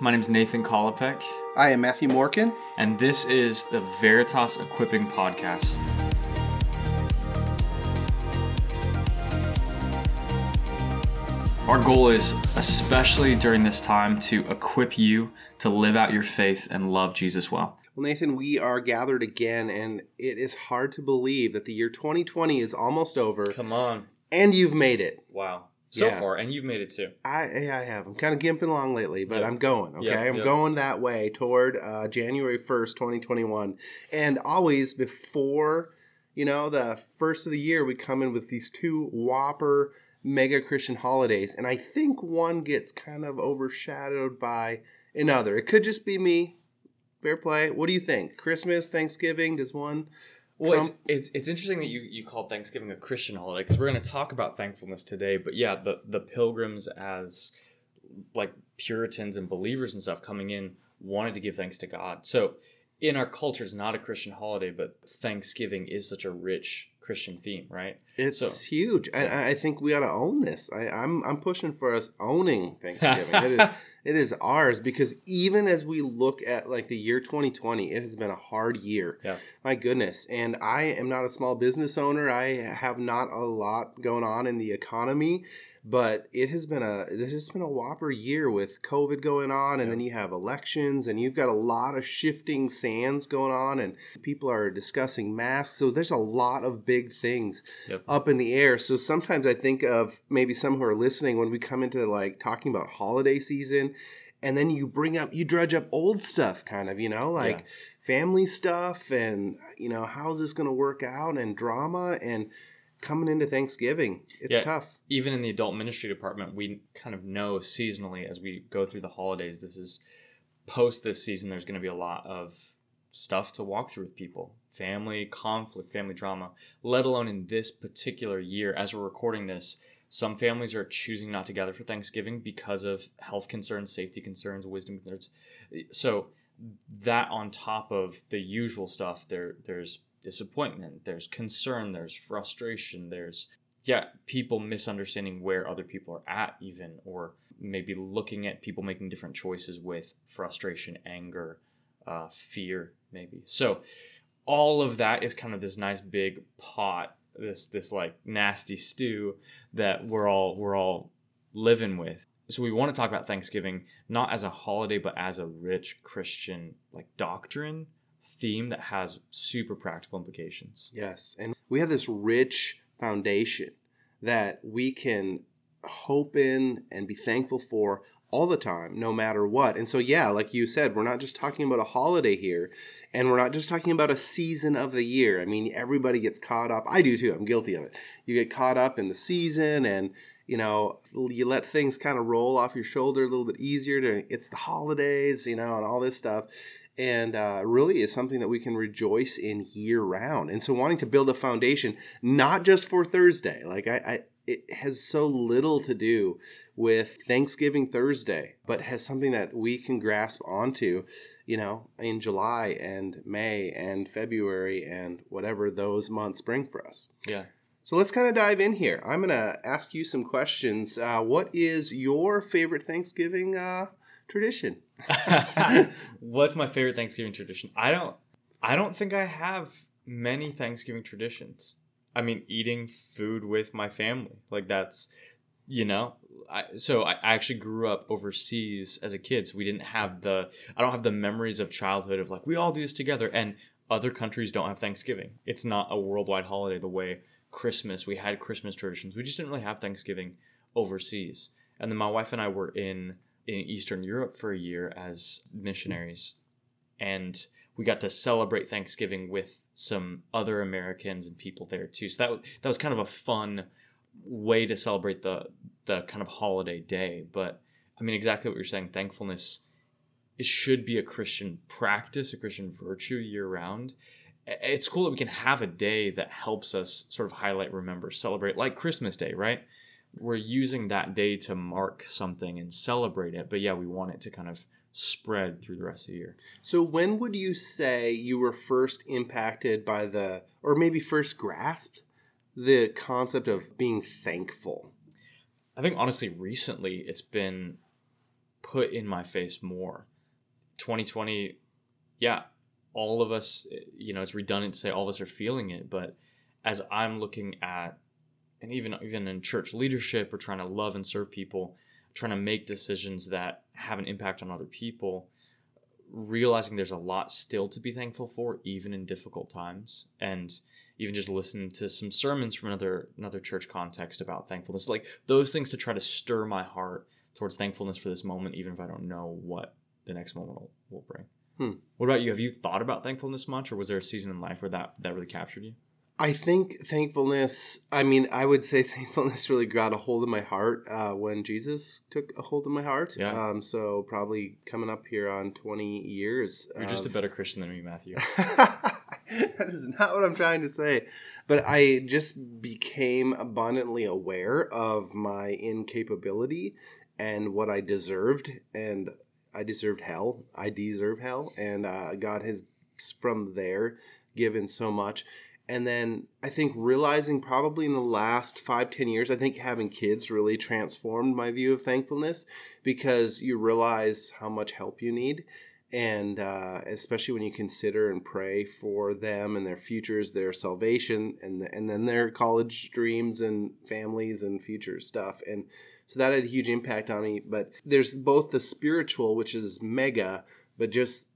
My name is Nathan Kolopek, I am Matthew Morkin. and this is the Veritas Equipping Podcast. Our goal is, especially during this time, to equip you to live out your faith and love Jesus well. Well, Nathan, we are gathered again, and it is hard to believe that the year 2020 is almost over, Come on. and you've made it. Wow. So Yeah. far, and you've made it too. I, I have. I'm kind of gimping along lately, but Yep. I'm going. Okay, Yep, I'm yep. going that way toward uh, January 1st, 2021, and always before you know the first of the year, we come in with these two whopper mega Christian holidays, and I think one gets kind of overshadowed by another. It could just be me. Fair play. What do you think? Christmas, Thanksgiving, does one? Well, it's, it's it's interesting that you you called Thanksgiving a Christian holiday because we're going to talk about thankfulness today. But yeah, the the pilgrims as like Puritans and believers and stuff coming in wanted to give thanks to God. So in our culture, it's not a Christian holiday, but Thanksgiving is such a rich Christian theme, right? It's So- huge. I, I think we ought to own this. I, I'm I'm pushing for us owning Thanksgiving. it, is, it is ours because even as we look at like the year 2020, it has been a hard year. Yeah. My goodness. And I am not a small business owner. I have not a lot going on in the economy, but it has been a it has been a whopper year with COVID going on, and Yeah. then you have elections, and you've got a lot of shifting sands going on, and people are discussing masks. So there's a lot of big things Yep. up in the air. So sometimes I think of maybe some who are listening when we come into like talking about holiday season, and then you bring up you drudge up old stuff, kind of, you know, like Yeah. family stuff, and you know how's this going to work out, and drama, and coming into Thanksgiving, it's Yeah. tough. even in the adult ministry department, we kind of know seasonally as we go through the holidays, this is post this season, there's going to be a lot of stuff to walk through with people family conflict, family drama, let alone in this particular year. As we're recording this, some families are choosing not to gather for Thanksgiving because of health concerns, safety concerns, wisdom concerns. So, that on top of the usual stuff, there there's disappointment, there's concern, there's frustration, there's yeah, people misunderstanding where other people are at, even, or maybe looking at people making different choices with frustration, anger, uh, fear, maybe. So, all of that is kind of this nice big pot, this this like nasty stew that we're all we're all living with. So we want to talk about Thanksgiving not as a holiday, but as a rich Christian like doctrine theme that has super practical implications. Yes, and we have this rich foundation that we can hope in and be thankful for all the time, no matter what. And so, yeah, like you said, we're not just talking about a holiday here, and we're not just talking about a season of the year. I mean, everybody gets caught up. I do too. I'm guilty of it. You get caught up in the season and you know, you let things kind of roll off your shoulder a little bit easier. It's the holidays, you know, and all this stuff, and uh, really is something that we can rejoice in year round. And so, wanting to build a foundation, not just for Thursday, like I, I it has so little to do with Thanksgiving Thursday, but has something that we can grasp onto, you know, in July and May and February and whatever those months bring for us. Yeah. So let's kind of dive in here. I'm going to ask you some questions. Uh, what is your favorite Thanksgiving uh, tradition? What's my favorite Thanksgiving tradition? I don't I don't think I have many Thanksgiving traditions. I mean, eating food with my family. Like that's you know, I, so I actually grew up overseas as a kid, so we didn't have the I don't have the memories of childhood of like we all do this together and other countries don't have Thanksgiving. It's not a worldwide holiday the way Christmas, we had Christmas traditions. We just didn't really have Thanksgiving overseas. And then my wife and I were in in Eastern Europe for a year as mm-hmm. missionaries, and we got to celebrate Thanksgiving with some other Americans and people there too. So that was, that was kind of a fun way to celebrate the the kind of holiday day. But I mean, exactly what you're saying. Thankfulness it should be a Christian practice, a Christian virtue year round. It's cool that we can have a day that helps us sort of highlight, remember, celebrate, like Christmas Day, right? We're using that day to mark something and celebrate it, but yeah, we want it to kind of spread through the rest of the year. So when would you say you were first impacted by the, or maybe first grasped the concept of being thankful? I think honestly, recently it's been put in my face more. 2020, yeah, all of us, you know, it's redundant to say all of us are feeling it, but as I'm looking at, and even even in church leadership or trying to love and serve people, trying to make decisions that have an impact on other people, realizing there's a lot still to be thankful for, even in difficult times, and even just listen to some sermons from another another church context about thankfulness, like those things to try to stir my heart towards thankfulness for this moment, even if I don't know what the next moment will, will bring. Hmm. What about you? Have you thought about thankfulness much, or was there a season in life where that that really captured you? I think thankfulness, I mean, I would say thankfulness really got a hold of my heart uh, when Jesus took a hold of my heart. Yeah. Um, so probably coming up here on 20 years. You're just a better Christian than me, Matthew. that is not what I'm trying to say. But I just became abundantly aware of my incapability and what I deserved. And I deserved hell. I deserve hell. And uh, God has, from there, given so much. And then I think realizing probably in the last five, ten years, I think having kids really transformed my view of thankfulness because you realize how much help you need and uh, especially when you consider and pray for them and their futures, their salvation, and the, and then their college dreams and families and future stuff. And so that had a huge impact on me. But there's both the spiritual, which is mega, but just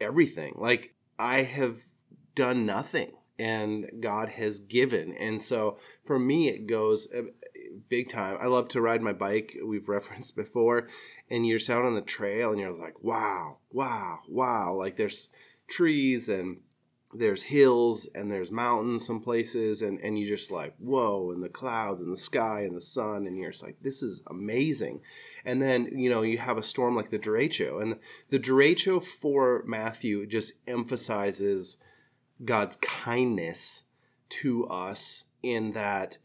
everything. Like I have done nothing, and God has given. And so for me, it goes. uh, Big time. I love to ride my bike. We've referenced before, and you're out on the trail and you're like, wow, wow, wow. Like there's trees and there's hills and there's mountains some places and, and you just like, whoa, and the clouds and the sky and the sun and you're just like, this is amazing. And then, you know, you have a storm like the derecho. And the derecho for Matthew just emphasizes God's kindness to us in that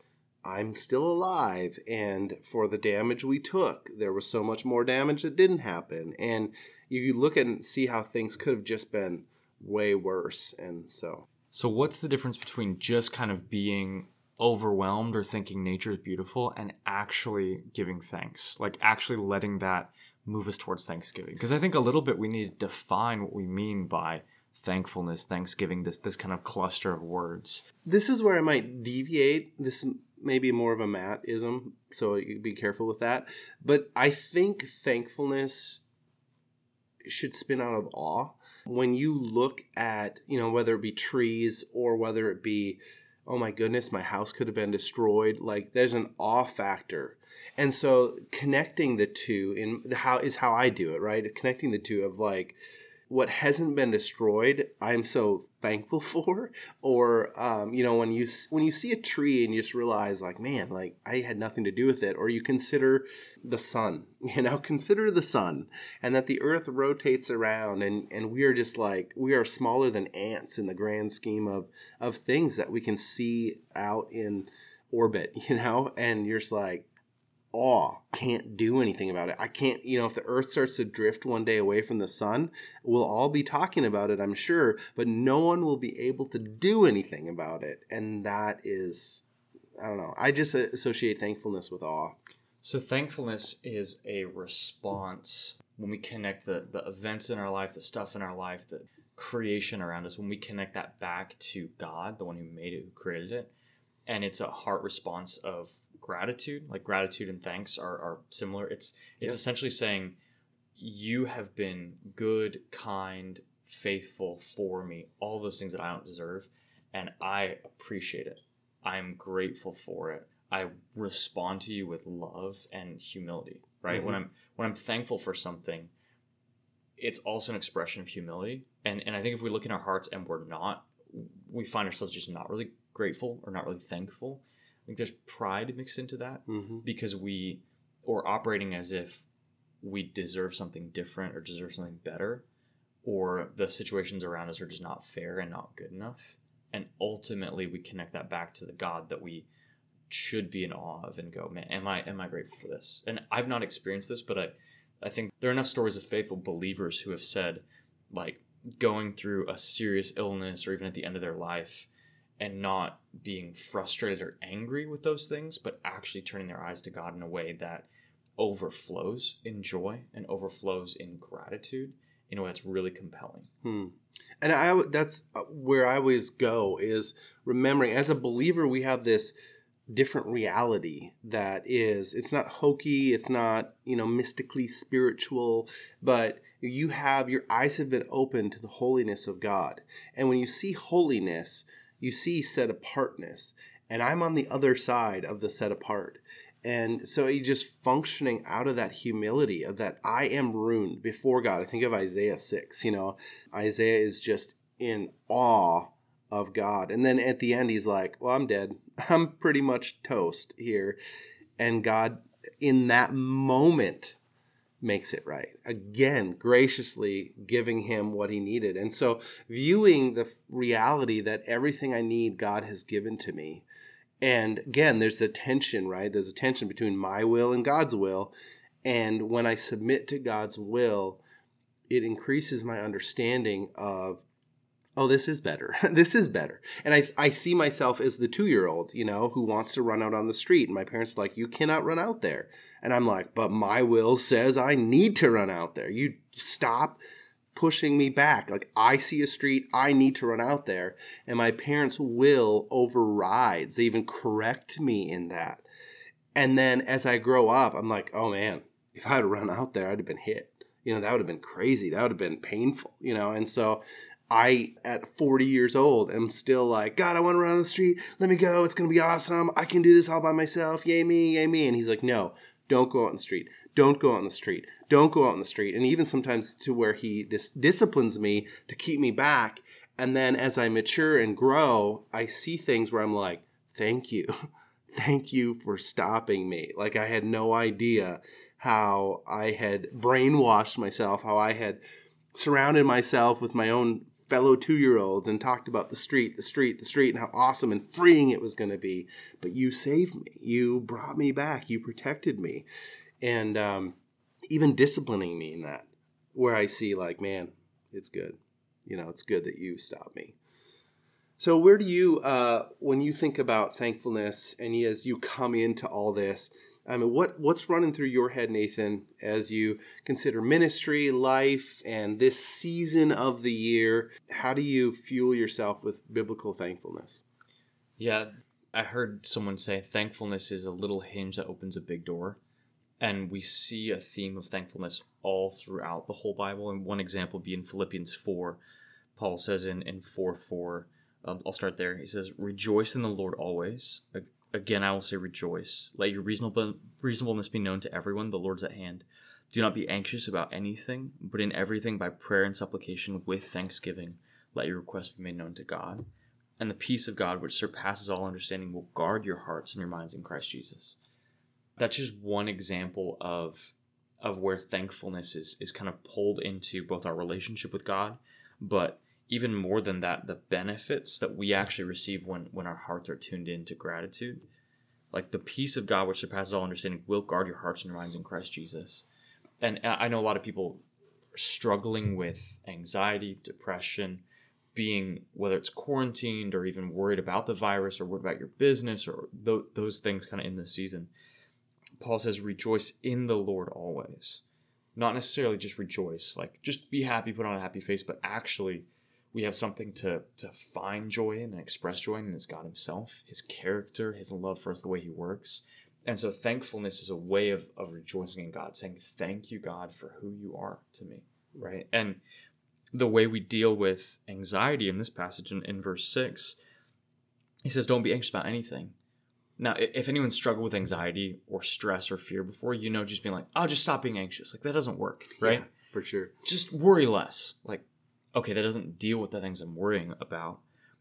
I'm still alive, and for the damage we took, there was so much more damage that didn't happen. And if you look and see how things could have just been way worse. And so, So, what's the difference between just kind of being overwhelmed or thinking nature is beautiful and actually giving thanks? Like, actually letting that move us towards Thanksgiving? Because I think a little bit we need to define what we mean by thankfulness, Thanksgiving, this, this kind of cluster of words. this is where I might deviate. This may be more of a Mattism, so be careful with that. But I think thankfulness should spin out of awe. When you look at, you know, whether it be trees or whether it be, oh my goodness, my house could have been destroyed, like there's an awe factor. And so connecting the two in how is how I do it, right? Connecting the two of like what hasn't been destroyed, I'm so thankful for. Or um, you know, when you when you see a tree and you just realize, like, man, like I had nothing to do with it. Or you consider the sun, you know, consider the sun, and that the Earth rotates around, and and we are just like we are smaller than ants in the grand scheme of of things that we can see out in orbit, you know, and you're just like awe can't do anything about it i can't you know if the earth starts to drift one day away from the sun we'll all be talking about it i'm sure but no one will be able to do anything about it and that is i don't know i just associate thankfulness with awe So, thankfulness is a response when we connect the, the events in our life, the stuff in our life, the creation around us, when we connect that back to God, the one who made it, who created it. And it's a heart response of gratitude. Like gratitude and thanks are, are similar. It's it's essentially saying, You have been good, kind, faithful for me, all those things that I don't deserve, and I appreciate it. I'm grateful for it. I respond to you with love and humility, right? When mm-hmm. I'm when I'm thankful for something, it's also an expression of humility. And and I think if we look in our hearts and we're not, we find ourselves just not really grateful or not really thankful. I think there's pride mixed into that mm-hmm. because we or operating as if we deserve something different or deserve something better or the situations around us are just not fair and not good enough and ultimately we connect that back to the god that we should be in awe of and go man am i am i grateful for this and i've not experienced this but i i think there are enough stories of faithful believers who have said like going through a serious illness or even at the end of their life and not being frustrated or angry with those things, but actually turning their eyes to God in a way that overflows in joy and overflows in gratitude in a way that's really compelling. Hmm. And I that's uh, where I always go is remembering as a believer we have this different reality that is it's not hokey, it's not, you know, mystically spiritual, but you have your eyes have been opened to the holiness of God. And when you see holiness, you see set apartness. And I'm on the other side of the set apart. And so you just functioning out of that humility of that I am ruined before God. I think of Isaiah 6, you know, Isaiah is just in awe of God. And then at the end, he's like, Well, I'm dead. I'm pretty much toast here. And God, in that moment, makes it right. Again, graciously giving him what he needed. And so, viewing the reality that everything I need, God has given to me and again, there's a tension, right? There's a tension between my will and God's will. And when I submit to God's will, it increases my understanding of, oh, this is better. this is better. And I, I see myself as the two year old, you know, who wants to run out on the street. And my parents are like, you cannot run out there. And I'm like, but my will says I need to run out there. You stop pushing me back. Like I see a street, I need to run out there, and my parents' will overrides. They even correct me in that. And then as I grow up, I'm like, oh man, if I had run out there, I'd have been hit. You know, that would have been crazy. That would have been painful, you know. And so I, at 40 years old, am still like, God, I want to run on the street. Let me go. It's going to be awesome. I can do this all by myself. Yay me, yay me. And he's like, no, don't go out in the street. Don't go out in the street. Don't go out in the street. And even sometimes to where he dis- disciplines me to keep me back. And then as I mature and grow, I see things where I'm like, thank you. thank you for stopping me. Like I had no idea how I had brainwashed myself, how I had surrounded myself with my own fellow two year olds and talked about the street, the street, the street, and how awesome and freeing it was going to be. But you saved me. You brought me back. You protected me and um, even disciplining me in that, where I see like, man, it's good. You know, it's good that you stopped me. So, where do you, uh, when you think about thankfulness, and as you come into all this, I mean, what what's running through your head, Nathan, as you consider ministry, life, and this season of the year? How do you fuel yourself with biblical thankfulness? Yeah, I heard someone say thankfulness is a little hinge that opens a big door and we see a theme of thankfulness all throughout the whole Bible. And one example being Philippians 4. Paul says in, in 4 4, um, I'll start there. He says, Rejoice in the Lord always. Again, I will say rejoice. Let your reasonable, reasonableness be known to everyone. The Lord's at hand. Do not be anxious about anything, but in everything by prayer and supplication with thanksgiving, let your requests be made known to God. And the peace of God, which surpasses all understanding, will guard your hearts and your minds in Christ Jesus that's just one example of of where thankfulness is is kind of pulled into both our relationship with God, but even more than that, the benefits that we actually receive when when our hearts are tuned into gratitude. Like the peace of God, which surpasses all understanding, will guard your hearts and minds in Christ Jesus. And I know a lot of people struggling with anxiety, depression, being whether it's quarantined or even worried about the virus or worried about your business or th- those things kind of in this season. Paul says, rejoice in the Lord always. Not necessarily just rejoice, like just be happy, put on a happy face, but actually we have something to, to find joy in and express joy in, and it's God Himself, His character, His love for us, the way He works. And so thankfulness is a way of, of rejoicing in God, saying, Thank you, God, for who you are to me. Right? And the way we deal with anxiety in this passage in, in verse 6, he says, Don't be anxious about anything now, if anyone struggled with anxiety or stress or fear before, you know, just being like, "Oh, just stop being anxious," like that doesn't work, right? Yeah, for sure. Just worry less. Like, okay, that doesn't deal with the things I'm worrying about.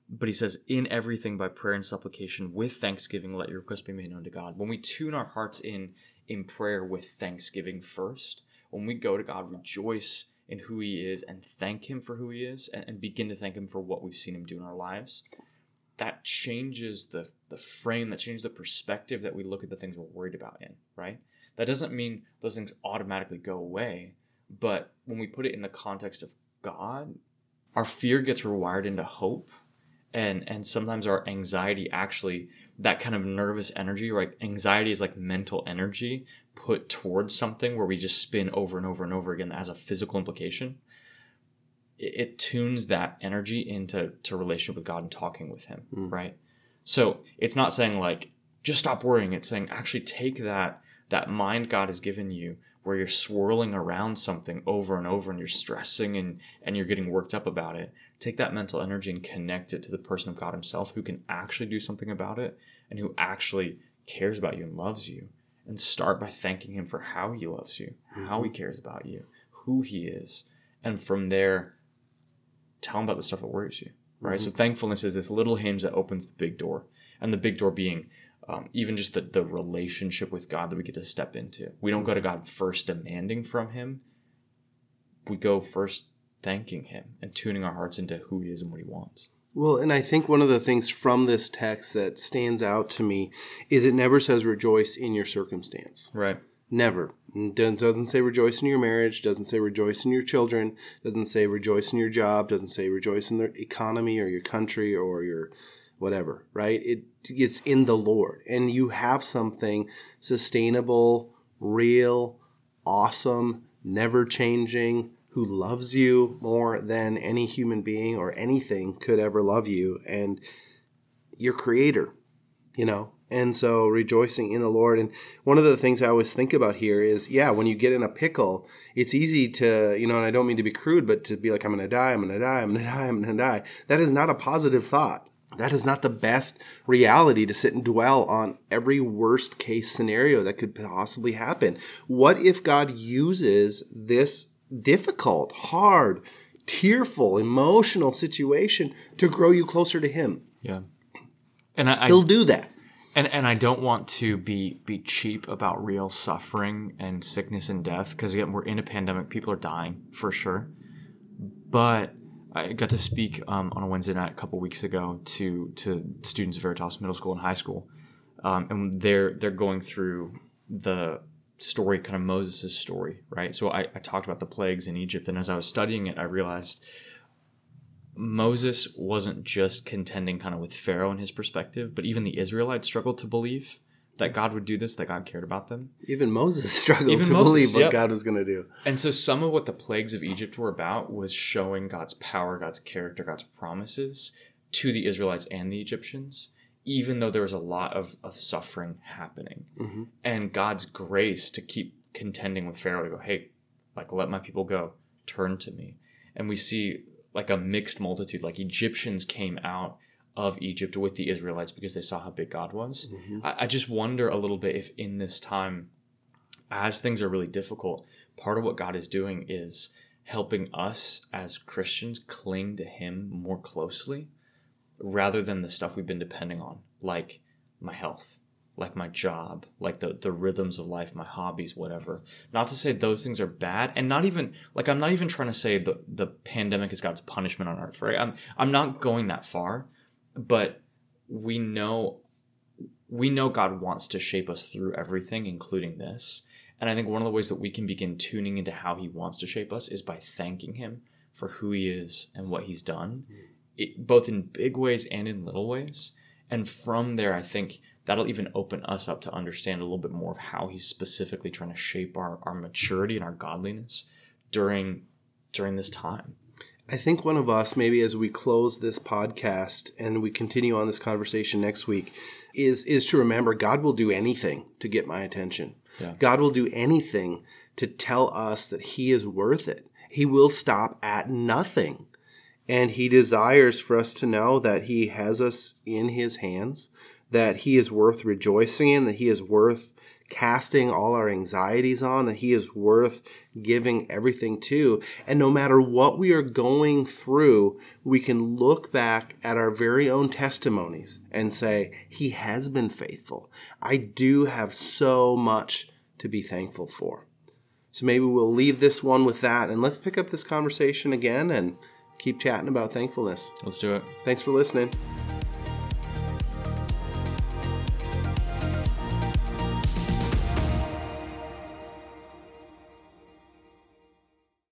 But he says, "In everything by prayer and supplication with thanksgiving, let your request be made known to God." When we tune our hearts in in prayer with thanksgiving first, when we go to God, rejoice in who He is and thank Him for who He is, and, and begin to thank Him for what we've seen Him do in our lives that changes the the frame, that changes the perspective that we look at the things we're worried about in, right? That doesn't mean those things automatically go away, but when we put it in the context of God, our fear gets rewired into hope and and sometimes our anxiety actually that kind of nervous energy, right? Anxiety is like mental energy put towards something where we just spin over and over and over again as a physical implication. It, it tunes that energy into to relationship with God and talking with Him, Mm. right? So it's not saying like just stop worrying. It's saying actually take that that mind God has given you where you're swirling around something over and over and you're stressing and and you're getting worked up about it take that mental energy and connect it to the person of God himself who can actually do something about it and who actually cares about you and loves you. And start by thanking him for how he loves you how he mm-hmm. cares about you who he is and from there tell him about the stuff that worries you right? So mm-hmm. thankfulness is this little hinge that opens the big door and the big door being um, even just the, the relationship with God that we get to step into. We don't go to God first demanding from Him. We go first thanking Him and tuning our hearts into who He is and what He wants. Well, and I think one of the things from this text that stands out to me is it never says rejoice in your circumstance. Right. Never. It doesn't say rejoice in your marriage, doesn't say rejoice in your children, doesn't say rejoice in your job, doesn't say rejoice in the economy or your country or your whatever, right? It it's in the Lord. And you have something sustainable, real, awesome, never changing, who loves you more than any human being or anything could ever love you and your creator, you know. And so rejoicing in the Lord. And one of the things I always think about here is, yeah, when you get in a pickle, it's easy to, you know, and I don't mean to be crude, but to be like, I'm going to die, I'm going to die, I'm going to die, I'm going to die. That is not a positive thought. That is not the best reality to sit and dwell on every worst case scenario that could possibly happen. What if God uses this difficult, hard, tearful, emotional situation to grow you closer to Him? Yeah. And I, I He'll do that. and and I don't want to be be cheap about real suffering and sickness and death because again we're in a pandemic, people are dying for sure. But I got to speak um, on a Wednesday night a couple weeks ago to to students of Veritas Middle School and High School, um, and they're they're going through the story, kind of Moses' story, right? So I, I talked about the plagues in Egypt, and as I was studying it, I realized Moses wasn't just contending kind of with Pharaoh and his perspective, but even the Israelites struggled to believe that God would do this, that God cared about them. Even Moses struggled Even to Moses, believe what yep. God was going to do. And so some of what the plagues of Egypt were about was showing God's power, God's character, God's promises to the Israelites and the Egyptians, even though there was a lot of, of suffering happening. Mhm. And God's grace to keep contending with Pharaoh to go, hey, like, let my people go, turn to me. And we see like a mixed multitude, like Egyptians came out of Egypt with the Israelites because they saw how big God was. Mhm. I, I just wonder a little bit if in this time, as things are really difficult, part of what God is doing is helping us as Christians cling to Him more closely rather than the stuff we've been depending on, like my health, like my job, like the, the rhythms of life, my hobbies, whatever. Not to say those things are bad, and not even like I'm not even trying to say the, the pandemic is God's punishment on earth, right? I'm I'm not going that far, but we know we know God wants to shape us through everything, including this. And I think one of the ways that we can begin tuning into how He wants to shape us is by thanking Him for who He is and what He's done, it, both in big ways and in little ways. And from there, I think that'll even open us up to understand a little bit more of how He's specifically trying to shape our, our maturity and our godliness during during this time. I think one of us, maybe as we close this podcast and we continue on this conversation next week, is is to remember God will do anything to get my attention. Yeah. God will do anything to tell us that He is worth it. He will stop at nothing. And He desires for us to know that He has us in His hands, that He is worth rejoicing in, that He is worth casting all our anxieties on, that He is worth giving everything to. And no matter what we are going through, we can look back at our very own testimonies and say, He has been faithful. I do have so much to be thankful for. So maybe we'll leave this one with that and let's pick up this conversation again and keep chatting about thankfulness. Let's do it. Thanks for listening.